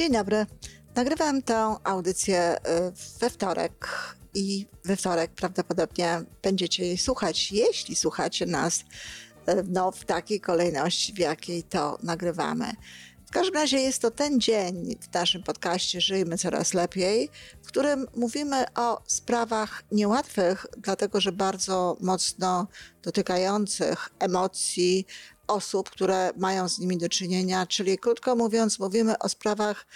Dzień dobry. Nagrywam tę audycję y, we wtorek i we wtorek prawdopodobnie będziecie jej słuchać, jeśli słuchacie nas y, no, w takiej kolejności, w jakiej to nagrywamy. W każdym razie jest to ten dzień w naszym podcaście Żyjmy Coraz Lepiej, w którym mówimy o sprawach niełatwych, dlatego że bardzo mocno dotykających emocji osób, które mają z nimi do czynienia, czyli krótko mówiąc, mówimy o sprawach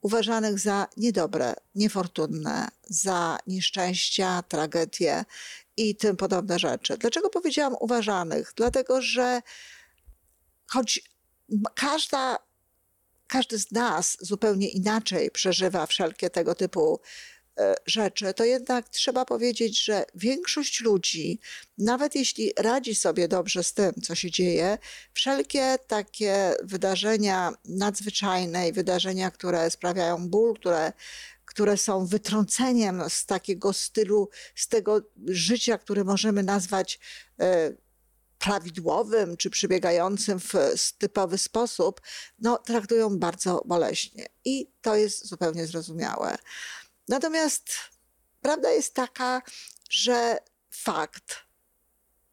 uważanych za niedobre, niefortunne, za nieszczęścia, tragedie i tym podobne rzeczy. Dlaczego powiedziałam uważanych? Dlatego, że choć każda każdy z nas zupełnie inaczej przeżywa wszelkie tego typu rzeczy, to jednak trzeba powiedzieć, że większość ludzi, nawet jeśli radzi sobie dobrze z tym, co się dzieje, wszelkie takie wydarzenia nadzwyczajne i wydarzenia, które sprawiają ból, które które są wytrąceniem z takiego stylu, z tego życia, które możemy nazwać e, prawidłowym czy przebiegającym w typowy sposób, no, traktują bardzo boleśnie. I to jest zupełnie zrozumiałe. Natomiast prawda jest taka, że fakt,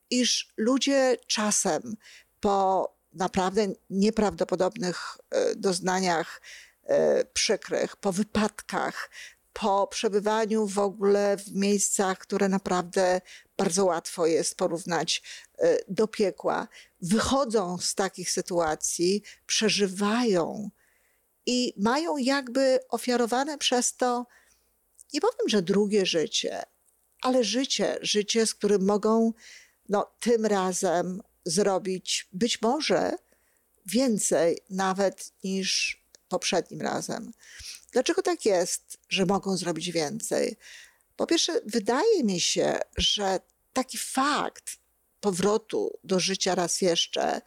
iż ludzie czasem po naprawdę nieprawdopodobnych e, doznaniach e, przykrych, po wypadkach, po przebywaniu w ogóle w miejscach, które naprawdę bardzo łatwo jest porównać e, do piekła, wychodzą z takich sytuacji, przeżywają i mają jakby ofiarowane przez to, nie powiem, że drugie życie, ale życie, życie, z którym mogą no, tym razem zrobić być może więcej nawet niż poprzednim razem. Dlaczego tak jest, że mogą zrobić więcej? Po pierwsze, wydaje mi się, że taki fakt powrotu do życia raz jeszcze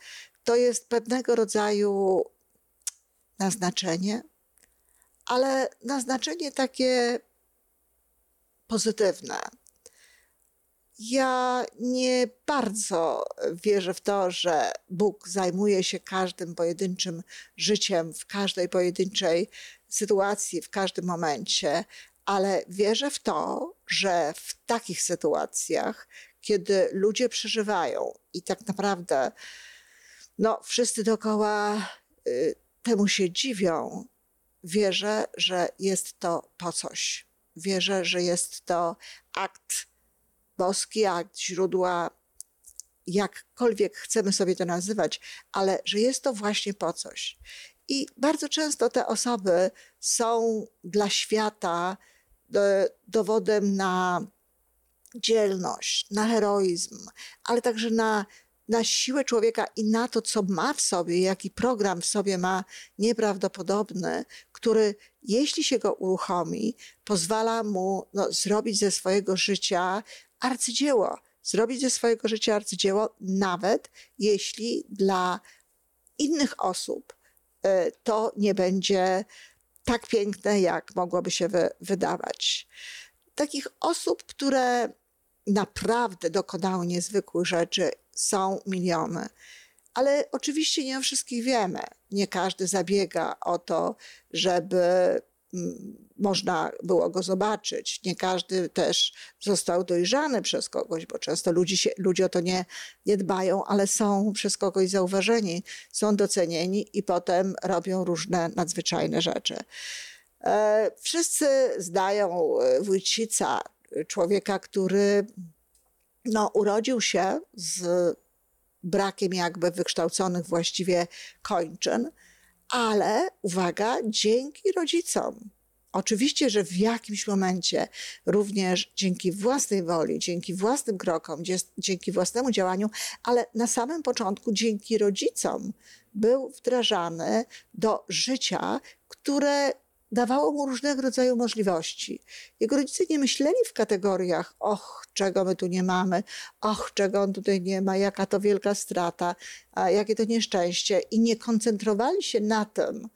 to jest pewnego rodzaju naznaczenie, ale naznaczenie takie pozytywne. Ja nie bardzo wierzę w to, że Bóg zajmuje się każdym pojedynczym życiem w każdej pojedynczej sytuacji, w każdym momencie, ale wierzę w to, że w takich sytuacjach, kiedy ludzie przeżywają i tak naprawdę no, wszyscy dookoła y, temu się dziwią, wierzę, że jest to po coś. Wierzę, że jest to akt boski, akt źródła, jakkolwiek chcemy sobie to nazywać, ale że jest to właśnie po coś. I bardzo często te osoby są dla świata e, dowodem na dzielność, na heroizm, ale także na, na siłę człowieka i na to, co ma w sobie, jaki program w sobie ma nieprawdopodobny, który, jeśli się go uruchomi, pozwala mu no, zrobić ze swojego życia arcydzieło. Zrobić ze swojego życia arcydzieło, nawet jeśli dla innych osób E, to nie będzie tak piękne, jak mogłoby się wy, wydawać. Takich osób, które naprawdę dokonały niezwykłych rzeczy, są miliony. Ale oczywiście nie o wszystkich wiemy. Nie każdy zabiega o to, żeby można było go zobaczyć. Nie każdy też został dojrzany przez kogoś, bo często ludzie, się, ludzie o to nie, nie dbają, ale są przez kogoś zauważeni, są docenieni i potem robią różne nadzwyczajne rzeczy. E, wszyscy zdają e, Wójcica, człowieka, który no, urodził się z brakiem jakby wykształconych właściwie kończyn, ale uwaga, dzięki rodzicom. Oczywiście, że w jakimś momencie również dzięki własnej woli, dzięki własnym krokom, dzięki własnemu działaniu, ale na samym początku dzięki rodzicom był wdrażany do życia, które dawało mu różnego rodzaju możliwości. Jego rodzice nie myśleli w kategoriach, och, czego my tu nie mamy, och, czego on tutaj nie ma, jaka to wielka strata, jakie to nieszczęście. I nie koncentrowali się na tym,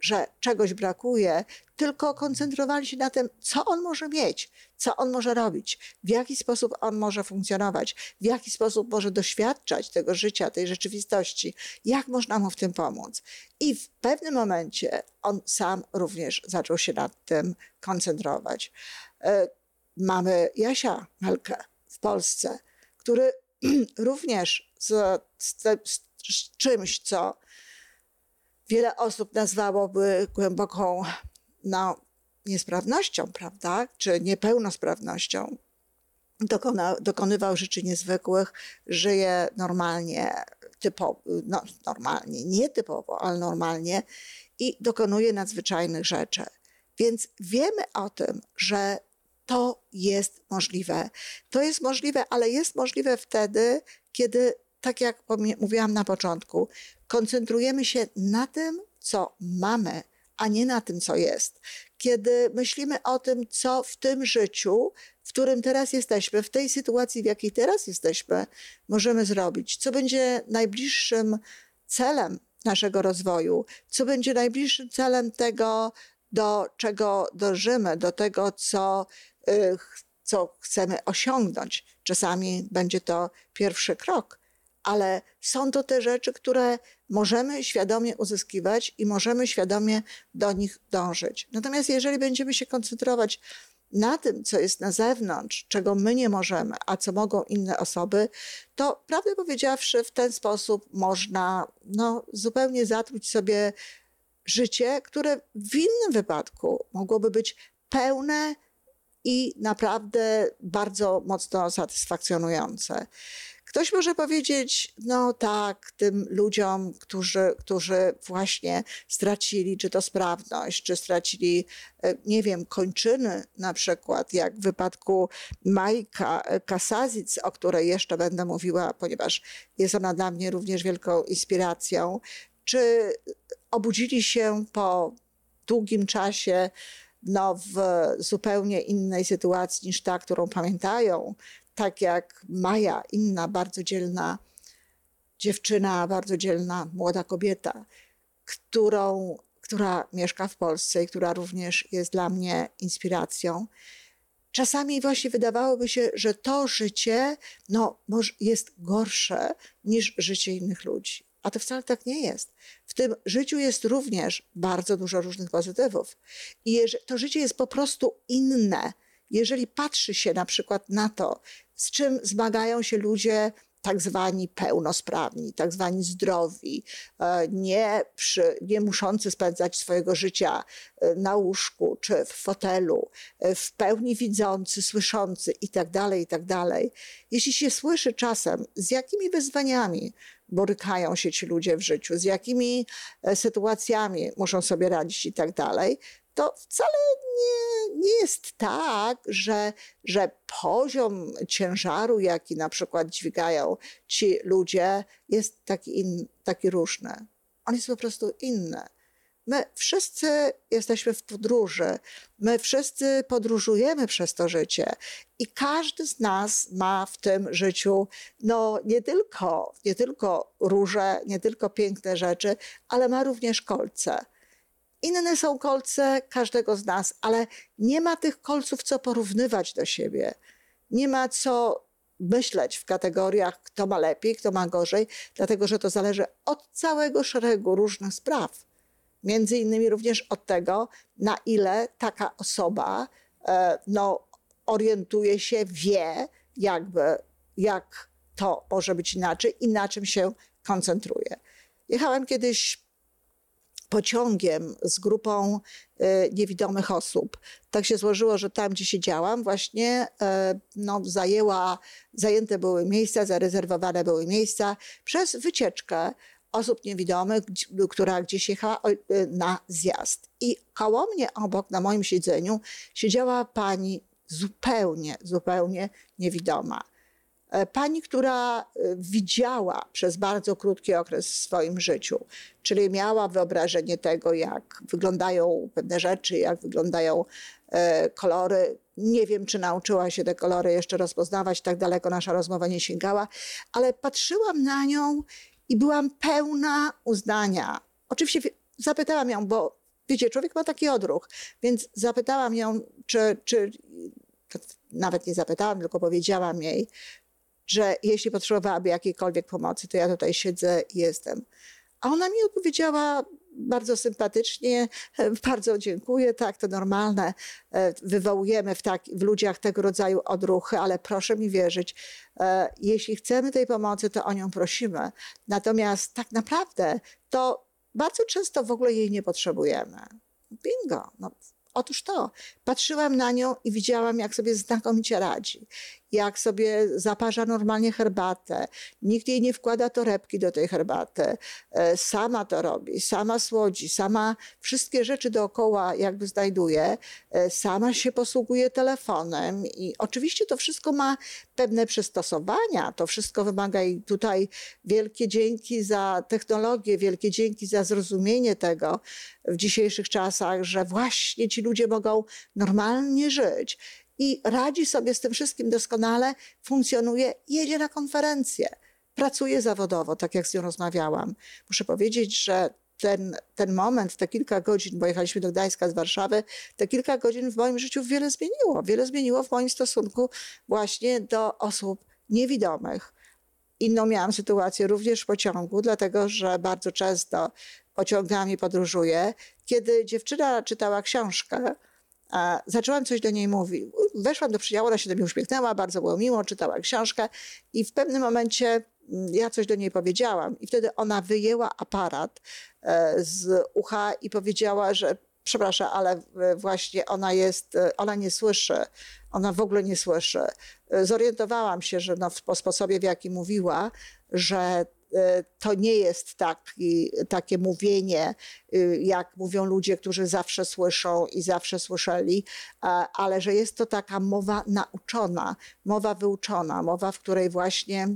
że czegoś brakuje, tylko koncentrowali się na tym, co on może mieć, co on może robić, w jaki sposób on może funkcjonować, w jaki sposób może doświadczać tego życia, tej rzeczywistości, jak można mu w tym pomóc. I w pewnym momencie on sam również zaczął się nad tym koncentrować. E, mamy Jasia Melkę w Polsce, który również z, z, z czymś, co wiele osób nazwałoby głęboką no, niesprawnością, prawda, czy niepełnosprawnością. Dokona, dokonywał rzeczy niezwykłych, żyje normalnie, typowo, no, normalnie, nie typowo, ale normalnie i dokonuje nadzwyczajnych rzeczy. Więc wiemy o tym, że to jest możliwe. To jest możliwe, ale jest możliwe wtedy, kiedy, tak jak mówiłam na początku, koncentrujemy się na tym, co mamy, a nie na tym, co jest. Kiedy myślimy o tym, co w tym życiu, w którym teraz jesteśmy, w tej sytuacji, w jakiej teraz jesteśmy, możemy zrobić, co będzie najbliższym celem naszego rozwoju, co będzie najbliższym celem tego, do czego dążymy, do tego, co, y, co chcemy osiągnąć. Czasami będzie to pierwszy krok, ale są to te rzeczy, które możemy świadomie uzyskiwać i możemy świadomie do nich dążyć. Natomiast jeżeli będziemy się koncentrować na tym, co jest na zewnątrz, czego my nie możemy, a co mogą inne osoby, to prawdę powiedziawszy, w ten sposób można no, zupełnie zatruć sobie życie, które w innym wypadku mogłoby być pełne i naprawdę bardzo mocno satysfakcjonujące. Ktoś może powiedzieć, no tak, tym ludziom, którzy, którzy właśnie stracili czy to sprawność, czy stracili, e, nie wiem, kończyny na przykład, jak w wypadku Majka Kasazic, o której jeszcze będę mówiła, ponieważ jest ona dla mnie również wielką inspiracją, czy obudzili się po długim czasie no, w zupełnie innej sytuacji niż ta, którą pamiętają, tak jak Maja, inna bardzo dzielna dziewczyna, bardzo dzielna młoda kobieta, którą, która mieszka w Polsce i która również jest dla mnie inspiracją. Czasami właśnie wydawałoby się, że to życie no, jest gorsze niż życie innych ludzi. A to wcale tak nie jest. W tym życiu jest również bardzo dużo różnych pozytywów. I to życie jest po prostu inne. Jeżeli patrzy się na przykład na to, z czym zmagają się ludzie tak zwani pełnosprawni, tak zwani zdrowi, e, nie, przy, nie muszący spędzać swojego życia e, na łóżku czy w fotelu, e, w pełni widzący, słyszący itd., tak itd. Tak Jeśli się słyszy czasem, z jakimi wyzwaniami borykają się ci ludzie w życiu, z jakimi sytuacjami muszą sobie radzić itd., tak to wcale nie, nie jest tak, że, że poziom ciężaru, jaki na przykład dźwigają ci ludzie, jest taki, in, taki różny. On jest po prostu inny. My wszyscy jesteśmy w podróży, my wszyscy podróżujemy przez to życie i każdy z nas ma w tym życiu no, nie, tylko, nie tylko róże, nie tylko piękne rzeczy, ale ma również kolce. Inne są kolce każdego z nas, ale nie ma tych kolców, co porównywać do siebie. Nie ma co myśleć w kategoriach, kto ma lepiej, kto ma gorzej, dlatego że to zależy od całego szeregu różnych spraw. Między innymi również od tego, na ile taka osoba e, no, orientuje się, wie, jakby, jak to może być inaczej i na czym się koncentruje. Jechałem kiedyś pociągiem z grupą e, niewidomych osób. Tak się złożyło, że tam, gdzie siedziałam, właśnie e, no, zajęła, zajęte były miejsca, zarezerwowane były miejsca przez wycieczkę osób niewidomych, która gdzieś jechała e, na zjazd. I koło mnie obok, na moim siedzeniu, siedziała pani zupełnie, zupełnie niewidoma. E, pani, która e, widziała przez bardzo krótki okres w swoim życiu, czyli miała wyobrażenie tego, jak wyglądają pewne rzeczy, jak wyglądają e, kolory. Nie wiem, czy nauczyła się te kolory jeszcze rozpoznawać, tak daleko nasza rozmowa nie sięgała, ale patrzyłam na nią i byłam pełna uznania. Oczywiście zapytałam ją, bo wiecie, człowiek ma taki odruch. Więc zapytałam ją, czy, czy nawet nie zapytałam, tylko powiedziałam jej, że jeśli potrzebowałaby jakiejkolwiek pomocy, to ja tutaj siedzę i jestem. A ona mi odpowiedziała bardzo sympatycznie, bardzo dziękuję, tak, to normalne, e, wywołujemy w, tak, w ludziach tego rodzaju odruchy, ale proszę mi wierzyć, e, jeśli chcemy tej pomocy, to o nią prosimy. Natomiast tak naprawdę to bardzo często w ogóle jej nie potrzebujemy. Bingo. No, Otóż to, patrzyłam na nią i widziałam, jak sobie znakomicie radzi jak sobie zaparza normalnie herbatę. Nikt jej nie wkłada torebki do tej herbaty. E, sama to robi, sama słodzi, sama wszystkie rzeczy dookoła jakby znajduje. E, sama się posługuje telefonem i oczywiście to wszystko ma pewne przystosowania. To wszystko wymaga i tutaj wielkie dzięki za technologię, wielkie dzięki za zrozumienie tego w dzisiejszych czasach, że właśnie ci ludzie mogą normalnie żyć i radzi sobie z tym wszystkim doskonale, funkcjonuje, jedzie na konferencję, pracuje zawodowo, tak jak z nią rozmawiałam. Muszę powiedzieć, że ten, ten moment, te kilka godzin, bo jechaliśmy do Gdańska z Warszawy, te kilka godzin w moim życiu wiele zmieniło. Wiele zmieniło w moim stosunku właśnie do osób niewidomych. Inną miałam sytuację również w pociągu, dlatego że bardzo często pociągami podróżuję. Kiedy dziewczyna czytała książkę, a zaczęłam coś do niej mówić. Weszłam do przydziału, ona się do mnie uśmiechnęła, bardzo było miło, czytała książkę i w pewnym momencie mm, ja coś do niej powiedziałam i wtedy ona wyjęła aparat e, z ucha i powiedziała, że przepraszam, ale właśnie ona jest, e, ona nie słyszy, ona w ogóle nie słyszy. E, zorientowałam się, że no, po sposobie, w jaki mówiła, że E, to nie jest taki, takie mówienie, y, jak mówią ludzie, którzy zawsze słyszą i zawsze słyszeli, ale że jest to taka mowa nauczona, mowa wyuczona, mowa, w której właśnie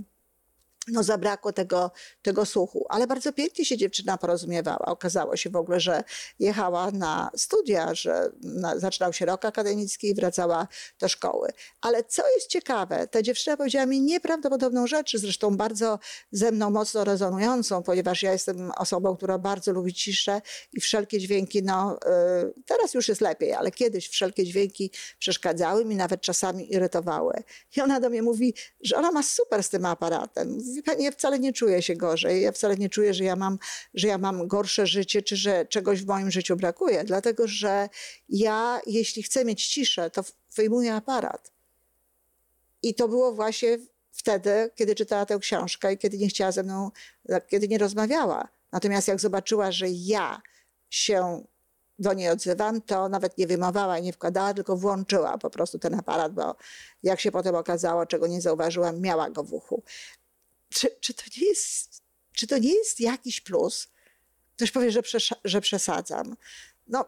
no zabrakło tego, tego słuchu. Ale bardzo pięknie się dziewczyna porozumiewała. Okazało się w ogóle, że jechała na studia, że na, zaczynał się rok akademicki i wracała do szkoły. Ale co jest ciekawe, ta dziewczyna powiedziała mi nieprawdopodobną rzecz, zresztą bardzo ze mną mocno rezonującą, ponieważ ja jestem osobą, która bardzo lubi ciszę i wszelkie dźwięki, no y, teraz już jest lepiej, ale kiedyś wszelkie dźwięki przeszkadzały mi, nawet czasami irytowały. I ona do mnie mówi, że ona ma super z tym aparatem ja wcale nie czuję się gorzej. Ja wcale nie czuję, że ja mam, że ja mam gorsze życie, czy że czegoś w moim życiu brakuje. Dlatego, że ja, jeśli chcę mieć ciszę, to wyjmuję aparat. I to było właśnie wtedy, kiedy czytała tę książkę i kiedy nie chciała ze mną, kiedy nie rozmawiała. Natomiast jak zobaczyła, że ja się do niej odzywam, to nawet nie wymowała i nie wkładała, tylko włączyła po prostu ten aparat, bo jak się potem okazało, czego nie zauważyłam, miała go w uchu czy, czy, to nie jest, czy to nie jest jakiś plus? Ktoś powie, że, że przesadzam. No,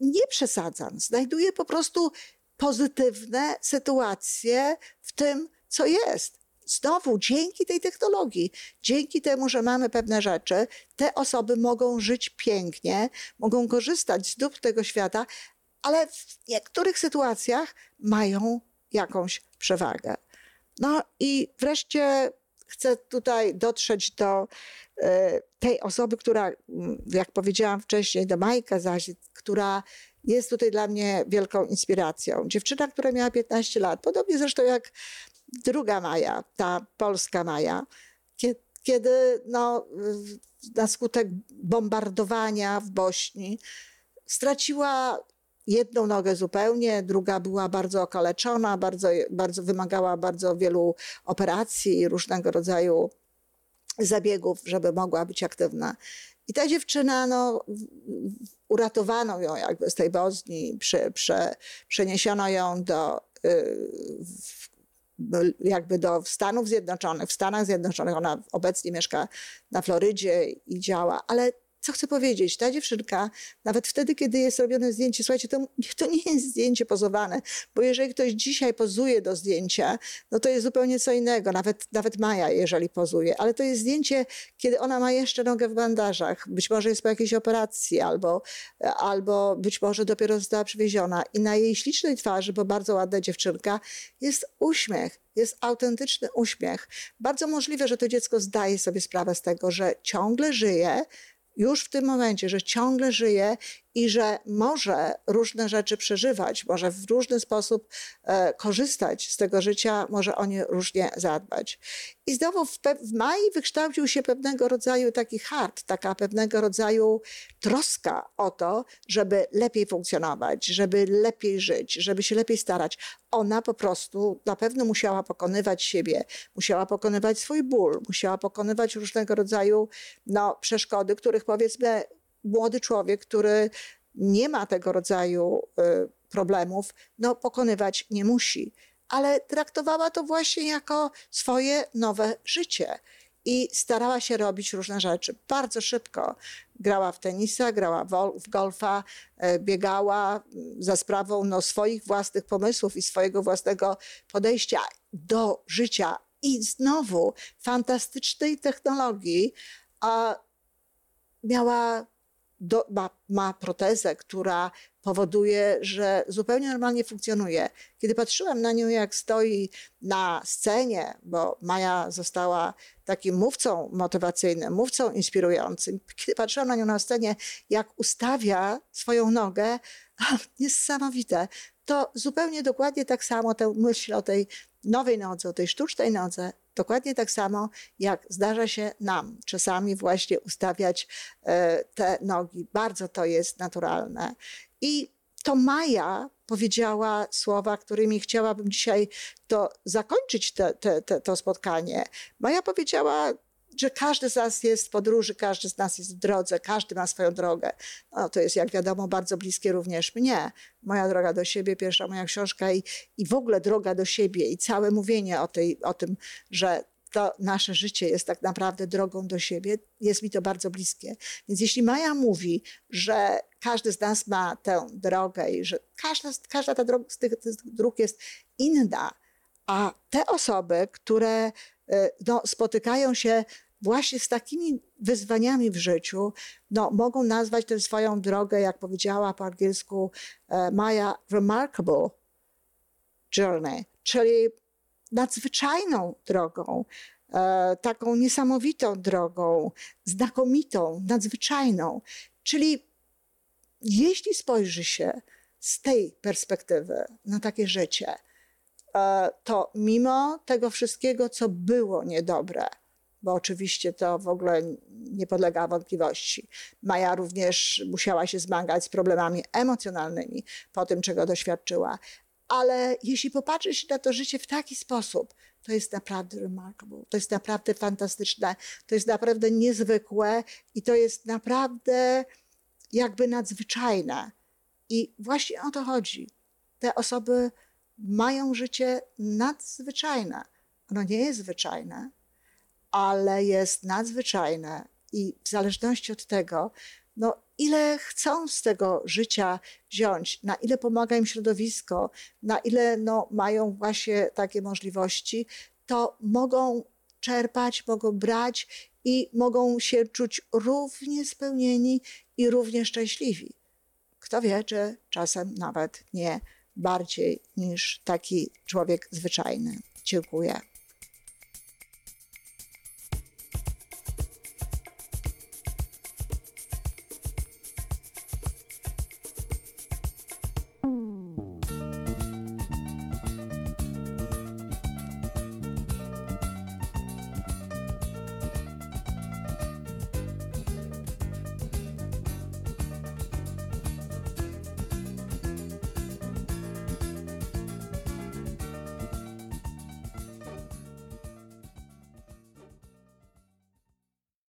nie przesadzam. Znajduję po prostu pozytywne sytuacje w tym, co jest. Znowu, dzięki tej technologii, dzięki temu, że mamy pewne rzeczy, te osoby mogą żyć pięknie, mogą korzystać z dóbr tego świata, ale w niektórych sytuacjach mają jakąś przewagę. No i wreszcie chcę tutaj dotrzeć do e, tej osoby, która, jak powiedziałam wcześniej, do Majka zaś, która jest tutaj dla mnie wielką inspiracją. Dziewczyna, która miała 15 lat, podobnie zresztą jak druga Maja, ta polska Maja, kiedy no, na skutek bombardowania w Bośni straciła jedną nogę zupełnie, druga była bardzo okaleczona, bardzo, bardzo wymagała bardzo wielu operacji i różnego rodzaju zabiegów, żeby mogła być aktywna. I ta dziewczyna, no, uratowano ją jakby z tej Bozni, prze, prze, przeniesiono ją do, y, jakby do Stanów Zjednoczonych. W Stanach Zjednoczonych ona obecnie mieszka na Florydzie i działa, ale co chcę powiedzieć? Ta dziewczynka, nawet wtedy, kiedy jest robione zdjęcie, słuchajcie, to, to nie jest zdjęcie pozowane, bo jeżeli ktoś dzisiaj pozuje do zdjęcia, no to jest zupełnie co innego, nawet, nawet Maja, jeżeli pozuje, ale to jest zdjęcie, kiedy ona ma jeszcze nogę w bandażach, być może jest po jakiejś operacji, albo, albo być może dopiero została przywieziona i na jej ślicznej twarzy, bo bardzo ładna dziewczynka, jest uśmiech jest autentyczny uśmiech. Bardzo możliwe, że to dziecko zdaje sobie sprawę z tego, że ciągle żyje, już w tym momencie, że ciągle żyje i że może różne rzeczy przeżywać, może w różny sposób e, korzystać z tego życia, może o nie różnie zadbać. I znowu w, w maju wykształcił się pewnego rodzaju taki hart, taka pewnego rodzaju troska o to, żeby lepiej funkcjonować, żeby lepiej żyć, żeby się lepiej starać. Ona po prostu na pewno musiała pokonywać siebie, musiała pokonywać swój ból, musiała pokonywać różnego rodzaju no, przeszkody, których powiedzmy młody człowiek, który nie ma tego rodzaju y, problemów, no, pokonywać nie musi. Ale traktowała to właśnie jako swoje nowe życie i starała się robić różne rzeczy. Bardzo szybko grała w tenisa, grała w golfa, e, biegała za sprawą no, swoich własnych pomysłów i swojego własnego podejścia do życia. I znowu fantastycznej technologii, a miała do, ma, ma protezę, która powoduje, że zupełnie normalnie funkcjonuje. Kiedy patrzyłam na nią, jak stoi na scenie, bo Maja została takim mówcą motywacyjnym, mówcą inspirującym, kiedy patrzyłam na nią na scenie, jak ustawia swoją nogę, niesamowite. To zupełnie dokładnie tak samo tę myśl o tej nowej nodze, o tej sztucznej nodze, dokładnie tak samo jak zdarza się nam czasami właśnie ustawiać e, te nogi. Bardzo to jest naturalne. I to Maja powiedziała słowa, którymi chciałabym dzisiaj to zakończyć te, te, te, to spotkanie. Maja powiedziała, że każdy z nas jest w podróży, każdy z nas jest w drodze, każdy ma swoją drogę. No, to jest, jak wiadomo, bardzo bliskie również mnie. Moja droga do siebie, pierwsza moja książka i, i w ogóle droga do siebie i całe mówienie o, tej, o tym, że to nasze życie jest tak naprawdę drogą do siebie, jest mi to bardzo bliskie. Więc jeśli Maja mówi, że każdy z nas ma tę drogę i że każda, każda ta droga, z tych, tych dróg jest inna, a te osoby, które e, no, spotykają się właśnie z takimi wyzwaniami w życiu, no, mogą nazwać tę swoją drogę, jak powiedziała po angielsku e, Maja, remarkable journey, czyli nadzwyczajną drogą, e, taką niesamowitą drogą, znakomitą, nadzwyczajną. Czyli jeśli spojrzy się z tej perspektywy na takie życie, to mimo tego wszystkiego, co było niedobre, bo oczywiście to w ogóle nie podlega wątpliwości. Maja również musiała się zmagać z problemami emocjonalnymi po tym, czego doświadczyła. Ale jeśli popatrzysz na to życie w taki sposób, to jest naprawdę remarkable, to jest naprawdę fantastyczne, to jest naprawdę niezwykłe i to jest naprawdę jakby nadzwyczajne. I właśnie o to chodzi. Te osoby mają życie nadzwyczajne. Ono nie jest zwyczajne, ale jest nadzwyczajne i w zależności od tego, no, ile chcą z tego życia wziąć, na ile pomaga im środowisko, na ile no, mają właśnie takie możliwości, to mogą czerpać, mogą brać i mogą się czuć równie spełnieni i równie szczęśliwi. Kto wie, czy czasem nawet nie bardziej niż taki człowiek zwyczajny. Dziękuję.